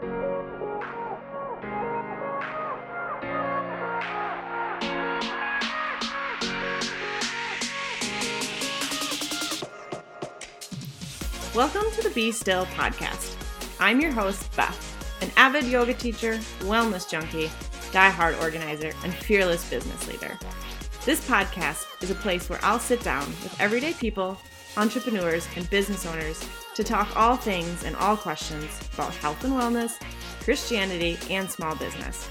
Welcome to the Be Still podcast. I'm your host, Beth, an avid yoga teacher, wellness junkie, die-hard organizer, and fearless business leader. This podcast is a place where I'll sit down with everyday people, entrepreneurs, and business owners to talk all things and all questions about health and wellness, Christianity, and small business.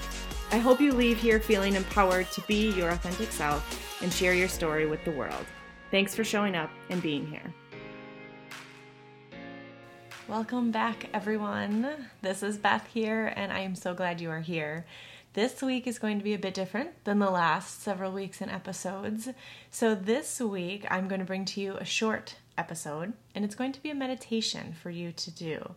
I hope you leave here feeling empowered to be your authentic self and share your story with the world. Thanks for showing up and being here. Welcome back, everyone. This is Beth here, and I am so glad you are here. This week is going to be a bit different than the last several weeks and episodes. So, this week I'm going to bring to you a short episode, and it's going to be a meditation for you to do.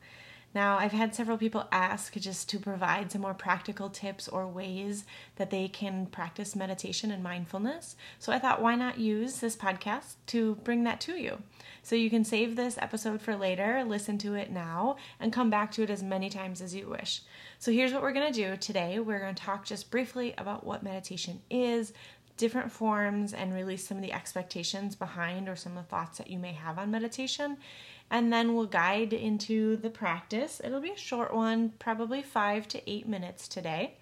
Now, I've had several people ask just to provide some more practical tips or ways that they can practice meditation and mindfulness. So I thought, why not use this podcast to bring that to you? So you can save this episode for later, listen to it now, and come back to it as many times as you wish. So here's what we're going to do today we're going to talk just briefly about what meditation is, different forms and release some of the expectations behind or some of the thoughts that you may have on meditation and then we'll guide into the practice. It'll be a short one, probably five to eight minutes today.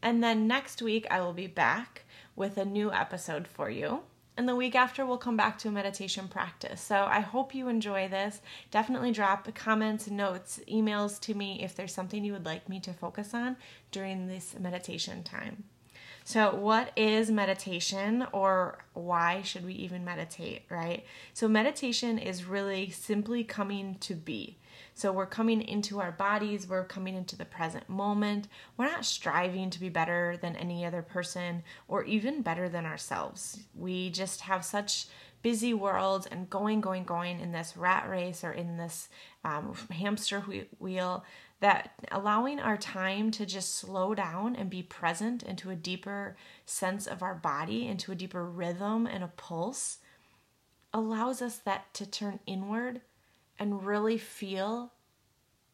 And then next week, I will be back with a new episode for you. And the week after, we'll come back to a meditation practice. So I hope you enjoy this. Definitely drop comments, notes, emails to me if there's something you would like me to focus on during this meditation time. So, what is meditation or why should we even meditate, right? So, meditation is really simply coming to be. So, we're coming into our bodies, we're coming into the present moment. We're not striving to be better than any other person or even better than ourselves. We just have such busy world and going, going, going in this rat race or in this um, hamster wheel that allowing our time to just slow down and be present into a deeper sense of our body, into a deeper rhythm and a pulse, allows us that to turn inward and really feel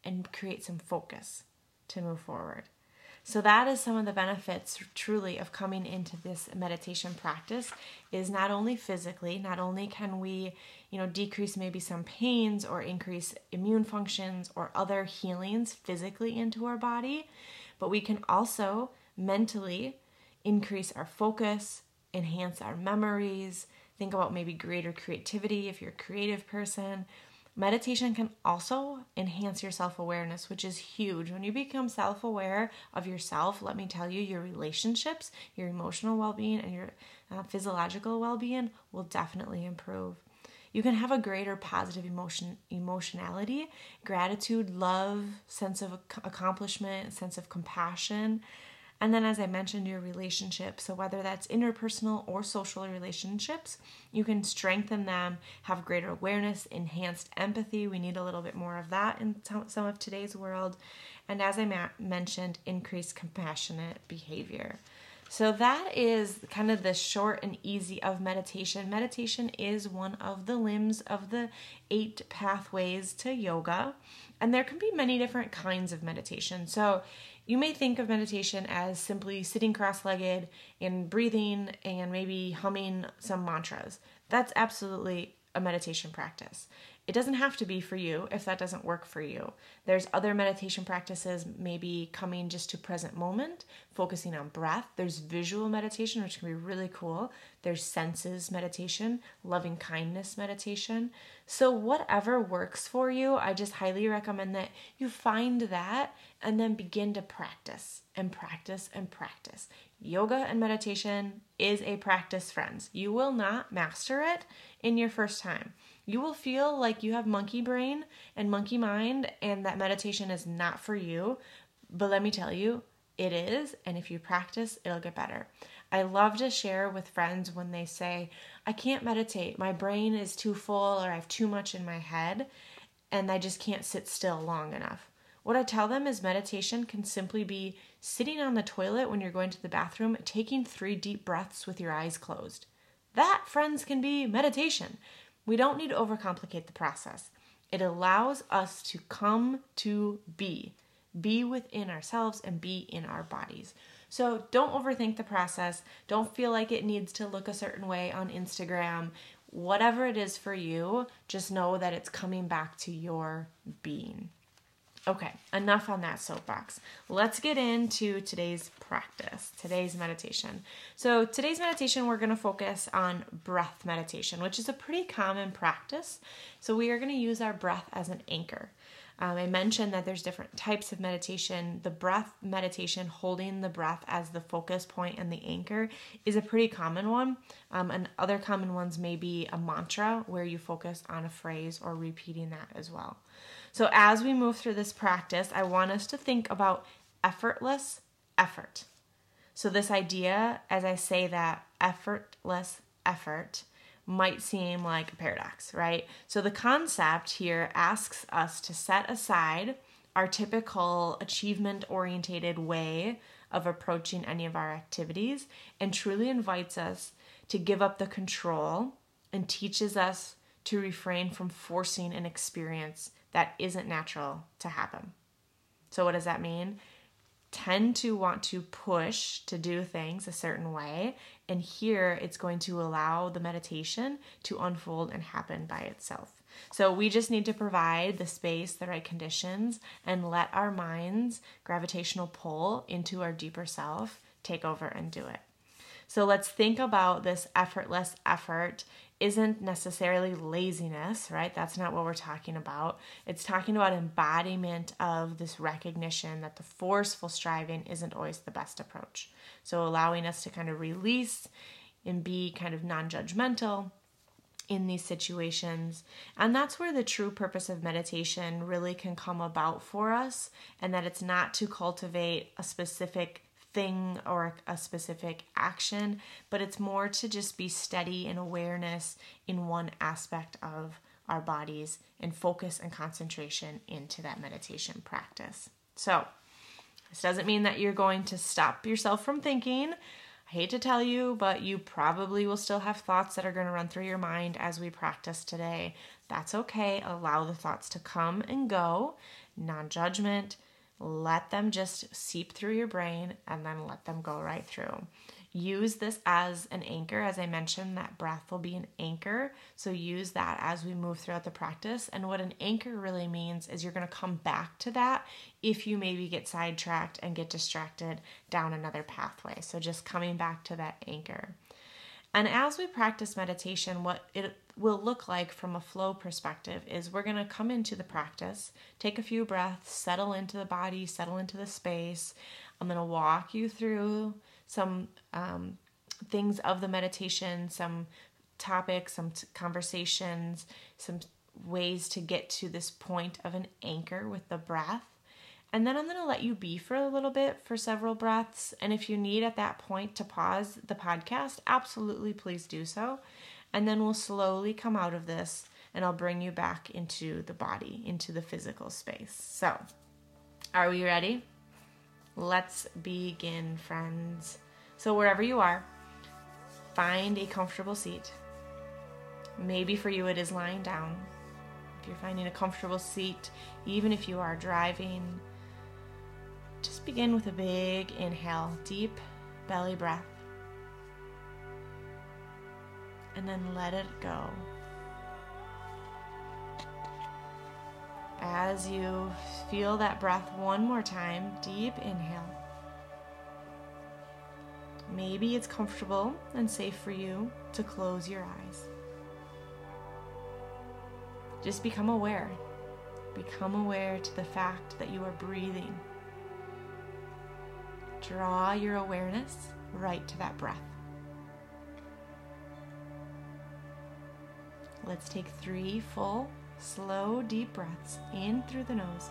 and create some focus to move forward. So that is some of the benefits truly of coming into this meditation practice is not only physically, not only can we, you know, decrease maybe some pains or increase immune functions or other healings physically into our body, but we can also mentally increase our focus, enhance our memories, think about maybe greater creativity if you're a creative person, Meditation can also enhance your self awareness, which is huge. When you become self aware of yourself, let me tell you, your relationships, your emotional well being, and your uh, physiological well being will definitely improve. You can have a greater positive emotion, emotionality, gratitude, love, sense of accomplishment, sense of compassion. And then, as I mentioned, your relationships. So, whether that's interpersonal or social relationships, you can strengthen them, have greater awareness, enhanced empathy. We need a little bit more of that in some of today's world. And as I ma- mentioned, increased compassionate behavior. So, that is kind of the short and easy of meditation. Meditation is one of the limbs of the eight pathways to yoga, and there can be many different kinds of meditation. So, you may think of meditation as simply sitting cross legged and breathing and maybe humming some mantras. That's absolutely a meditation practice. It doesn't have to be for you if that doesn't work for you. There's other meditation practices, maybe coming just to present moment, focusing on breath. There's visual meditation, which can be really cool. There's senses meditation, loving kindness meditation. So, whatever works for you, I just highly recommend that you find that and then begin to practice and practice and practice. Yoga and meditation is a practice, friends. You will not master it in your first time you will feel like you have monkey brain and monkey mind and that meditation is not for you. But let me tell you, it is. And if you practice, it'll get better. I love to share with friends when they say, I can't meditate. My brain is too full or I have too much in my head and I just can't sit still long enough. What I tell them is meditation can simply be sitting on the toilet when you're going to the bathroom, taking three deep breaths with your eyes closed. That, friends, can be meditation. We don't need to overcomplicate the process. It allows us to come to be, be within ourselves and be in our bodies. So don't overthink the process. Don't feel like it needs to look a certain way on Instagram. Whatever it is for you, just know that it's coming back to your being. Okay, enough on that soapbox. Let's get into today's practice, today's meditation. So, today's meditation, we're going to focus on breath meditation, which is a pretty common practice. So, we are going to use our breath as an anchor. Um, I mentioned that there's different types of meditation. The breath meditation, holding the breath as the focus point and the anchor, is a pretty common one. Um, and other common ones may be a mantra where you focus on a phrase or repeating that as well. So, as we move through this practice, I want us to think about effortless effort. So, this idea, as I say that, effortless effort, might seem like a paradox, right? So, the concept here asks us to set aside our typical achievement oriented way of approaching any of our activities and truly invites us to give up the control and teaches us to refrain from forcing an experience that isn't natural to happen. So, what does that mean? Tend to want to push to do things a certain way, and here it's going to allow the meditation to unfold and happen by itself. So, we just need to provide the space, the right conditions, and let our mind's gravitational pull into our deeper self take over and do it. So let's think about this effortless effort isn't necessarily laziness, right? That's not what we're talking about. It's talking about embodiment of this recognition that the forceful striving isn't always the best approach. So allowing us to kind of release and be kind of non judgmental in these situations. And that's where the true purpose of meditation really can come about for us, and that it's not to cultivate a specific thing or a specific action, but it's more to just be steady in awareness in one aspect of our bodies and focus and concentration into that meditation practice. So, this doesn't mean that you're going to stop yourself from thinking. I hate to tell you, but you probably will still have thoughts that are going to run through your mind as we practice today. That's okay. Allow the thoughts to come and go, non judgment let them just seep through your brain and then let them go right through. Use this as an anchor. As I mentioned, that breath will be an anchor. So use that as we move throughout the practice. And what an anchor really means is you're going to come back to that if you maybe get sidetracked and get distracted down another pathway. So just coming back to that anchor. And as we practice meditation, what it will look like from a flow perspective is we're going to come into the practice, take a few breaths, settle into the body, settle into the space. I'm going to walk you through some um, things of the meditation, some topics, some t- conversations, some ways to get to this point of an anchor with the breath. And then I'm going to let you be for a little bit for several breaths. And if you need at that point to pause the podcast, absolutely please do so. And then we'll slowly come out of this and I'll bring you back into the body, into the physical space. So, are we ready? Let's begin, friends. So, wherever you are, find a comfortable seat. Maybe for you it is lying down. If you're finding a comfortable seat, even if you are driving, just begin with a big inhale, deep belly breath. And then let it go. As you feel that breath one more time, deep inhale. Maybe it's comfortable and safe for you to close your eyes. Just become aware. Become aware to the fact that you are breathing draw your awareness right to that breath. Let's take three full, slow, deep breaths in through the nose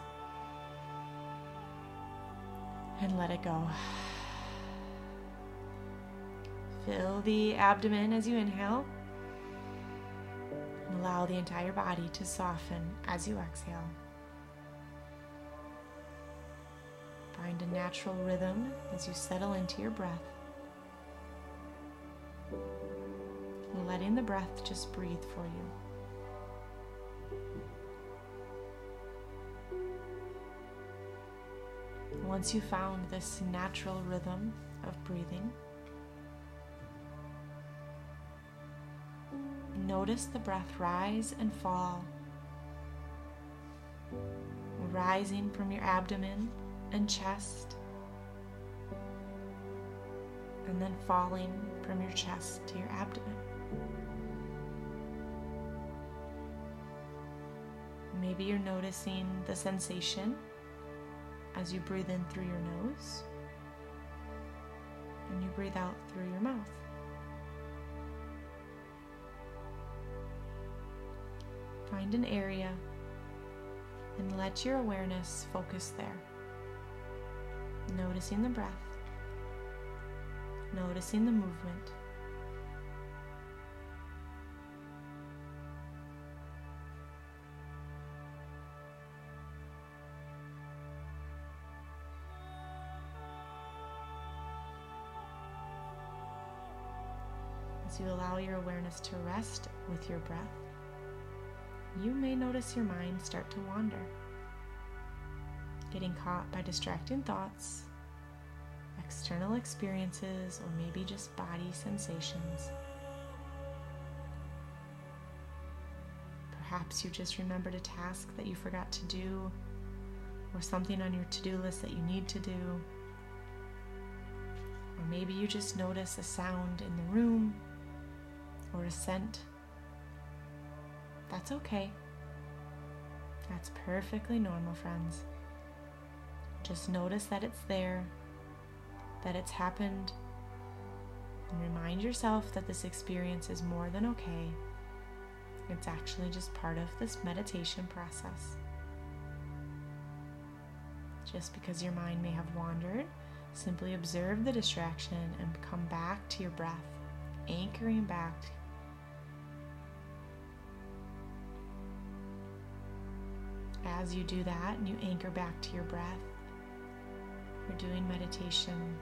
and let it go. Fill the abdomen as you inhale. Allow the entire body to soften as you exhale. Find a natural rhythm as you settle into your breath. Letting the breath just breathe for you. Once you found this natural rhythm of breathing, notice the breath rise and fall, rising from your abdomen and chest, and then falling from your chest to your abdomen. Maybe you're noticing the sensation as you breathe in through your nose and you breathe out through your mouth. Find an area and let your awareness focus there. Noticing the breath, noticing the movement. As you allow your awareness to rest with your breath, you may notice your mind start to wander, getting caught by distracting thoughts, external experiences, or maybe just body sensations. Perhaps you just remembered a task that you forgot to do, or something on your to do list that you need to do. Or maybe you just notice a sound in the room or a scent, that's okay. That's perfectly normal, friends. Just notice that it's there, that it's happened, and remind yourself that this experience is more than okay. It's actually just part of this meditation process. Just because your mind may have wandered, simply observe the distraction and come back to your breath, anchoring back as you do that and you anchor back to your breath, you're doing meditation,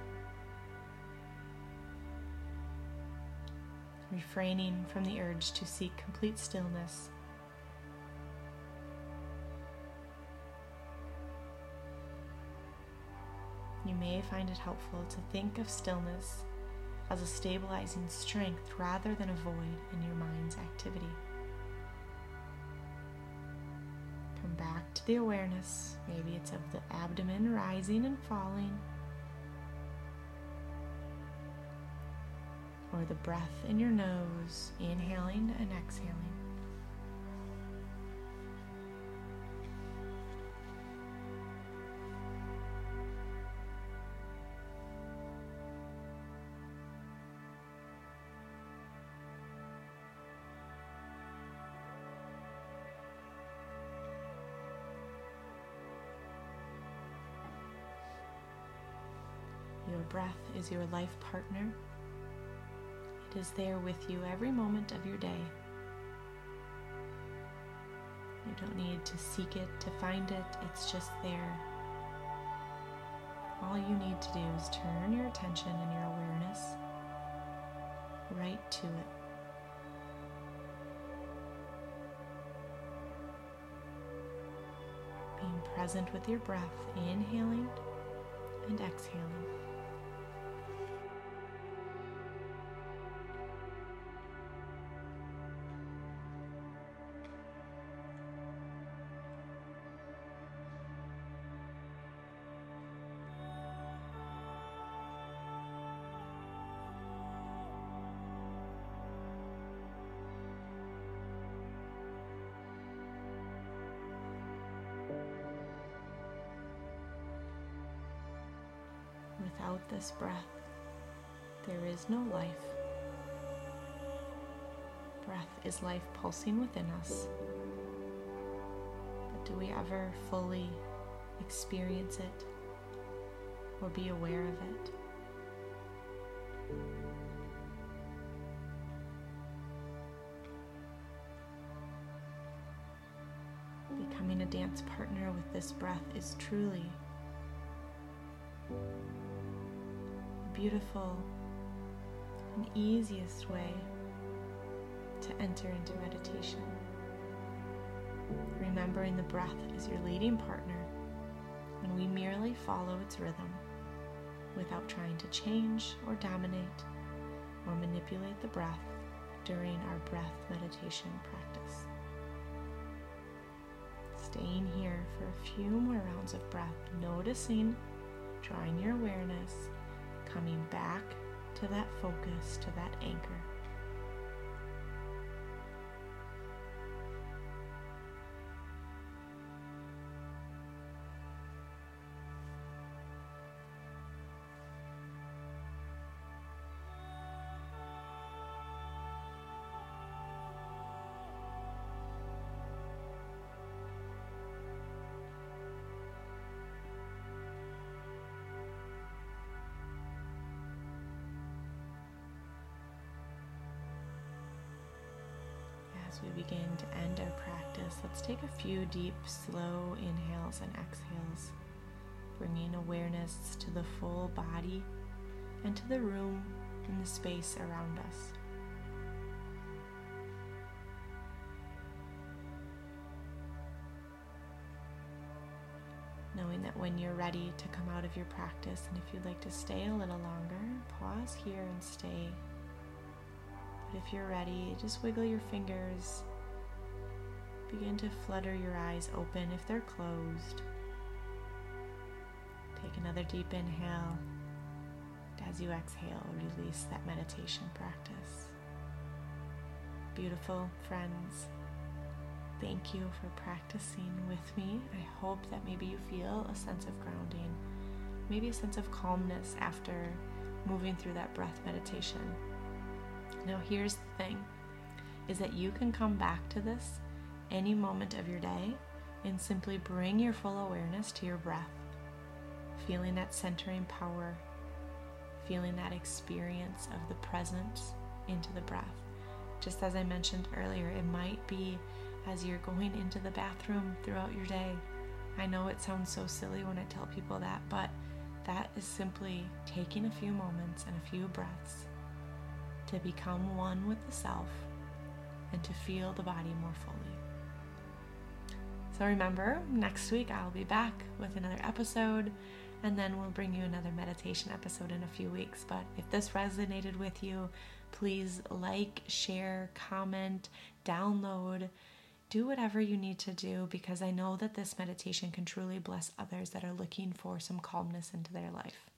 refraining from the urge to seek complete stillness. You may find it helpful to think of stillness as a stabilizing strength rather than a void in your mind's activity. To the awareness. Maybe it's of the abdomen rising and falling, or the breath in your nose, inhaling and exhaling. Breath is your life partner. It is there with you every moment of your day. You don't need to seek it to find it, it's just there. All you need to do is turn your attention and your awareness right to it. Being present with your breath, inhaling and exhaling. Without this breath, there is no life. Breath is life pulsing within us. But do we ever fully experience it or be aware of it? Becoming a dance partner with this breath is truly beautiful and easiest way to enter into meditation. Remembering the breath is your leading partner, and we merely follow its rhythm without trying to change or dominate or manipulate the breath during our breath meditation practice. Staying here for a few more rounds of breath, noticing, drawing your awareness, coming back to that focus, to that anchor. We begin to end our practice, let's take a few deep, slow inhales and exhales, bringing awareness to the full body and to the room and the space around us. Knowing that when you're ready to come out of your practice, and if you'd like to stay a little longer, pause here and stay if you're ready, just wiggle your fingers. Begin to flutter your eyes open if they're closed. Take another deep inhale. As you exhale, release that meditation practice. Beautiful friends, thank you for practicing with me. I hope that maybe you feel a sense of grounding, maybe a sense of calmness after moving through that breath meditation. Now, here's the thing is that you can come back to this any moment of your day and simply bring your full awareness to your breath, feeling that centering power, feeling that experience of the presence into the breath. Just as I mentioned earlier, it might be as you're going into the bathroom throughout your day. I know it sounds so silly when I tell people that, but that is simply taking a few moments and a few breaths to become one with the self and to feel the body more fully. So remember, next week I'll be back with another episode, and then we'll bring you another meditation episode in a few weeks. But if this resonated with you, please like, share, comment, download, do whatever you need to do because I know that this meditation can truly bless others that are looking for some calmness into their life.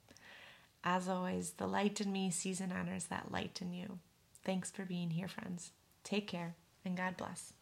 As always, the light in me sees and honors that light in you. Thanks for being here, friends. Take care and God bless.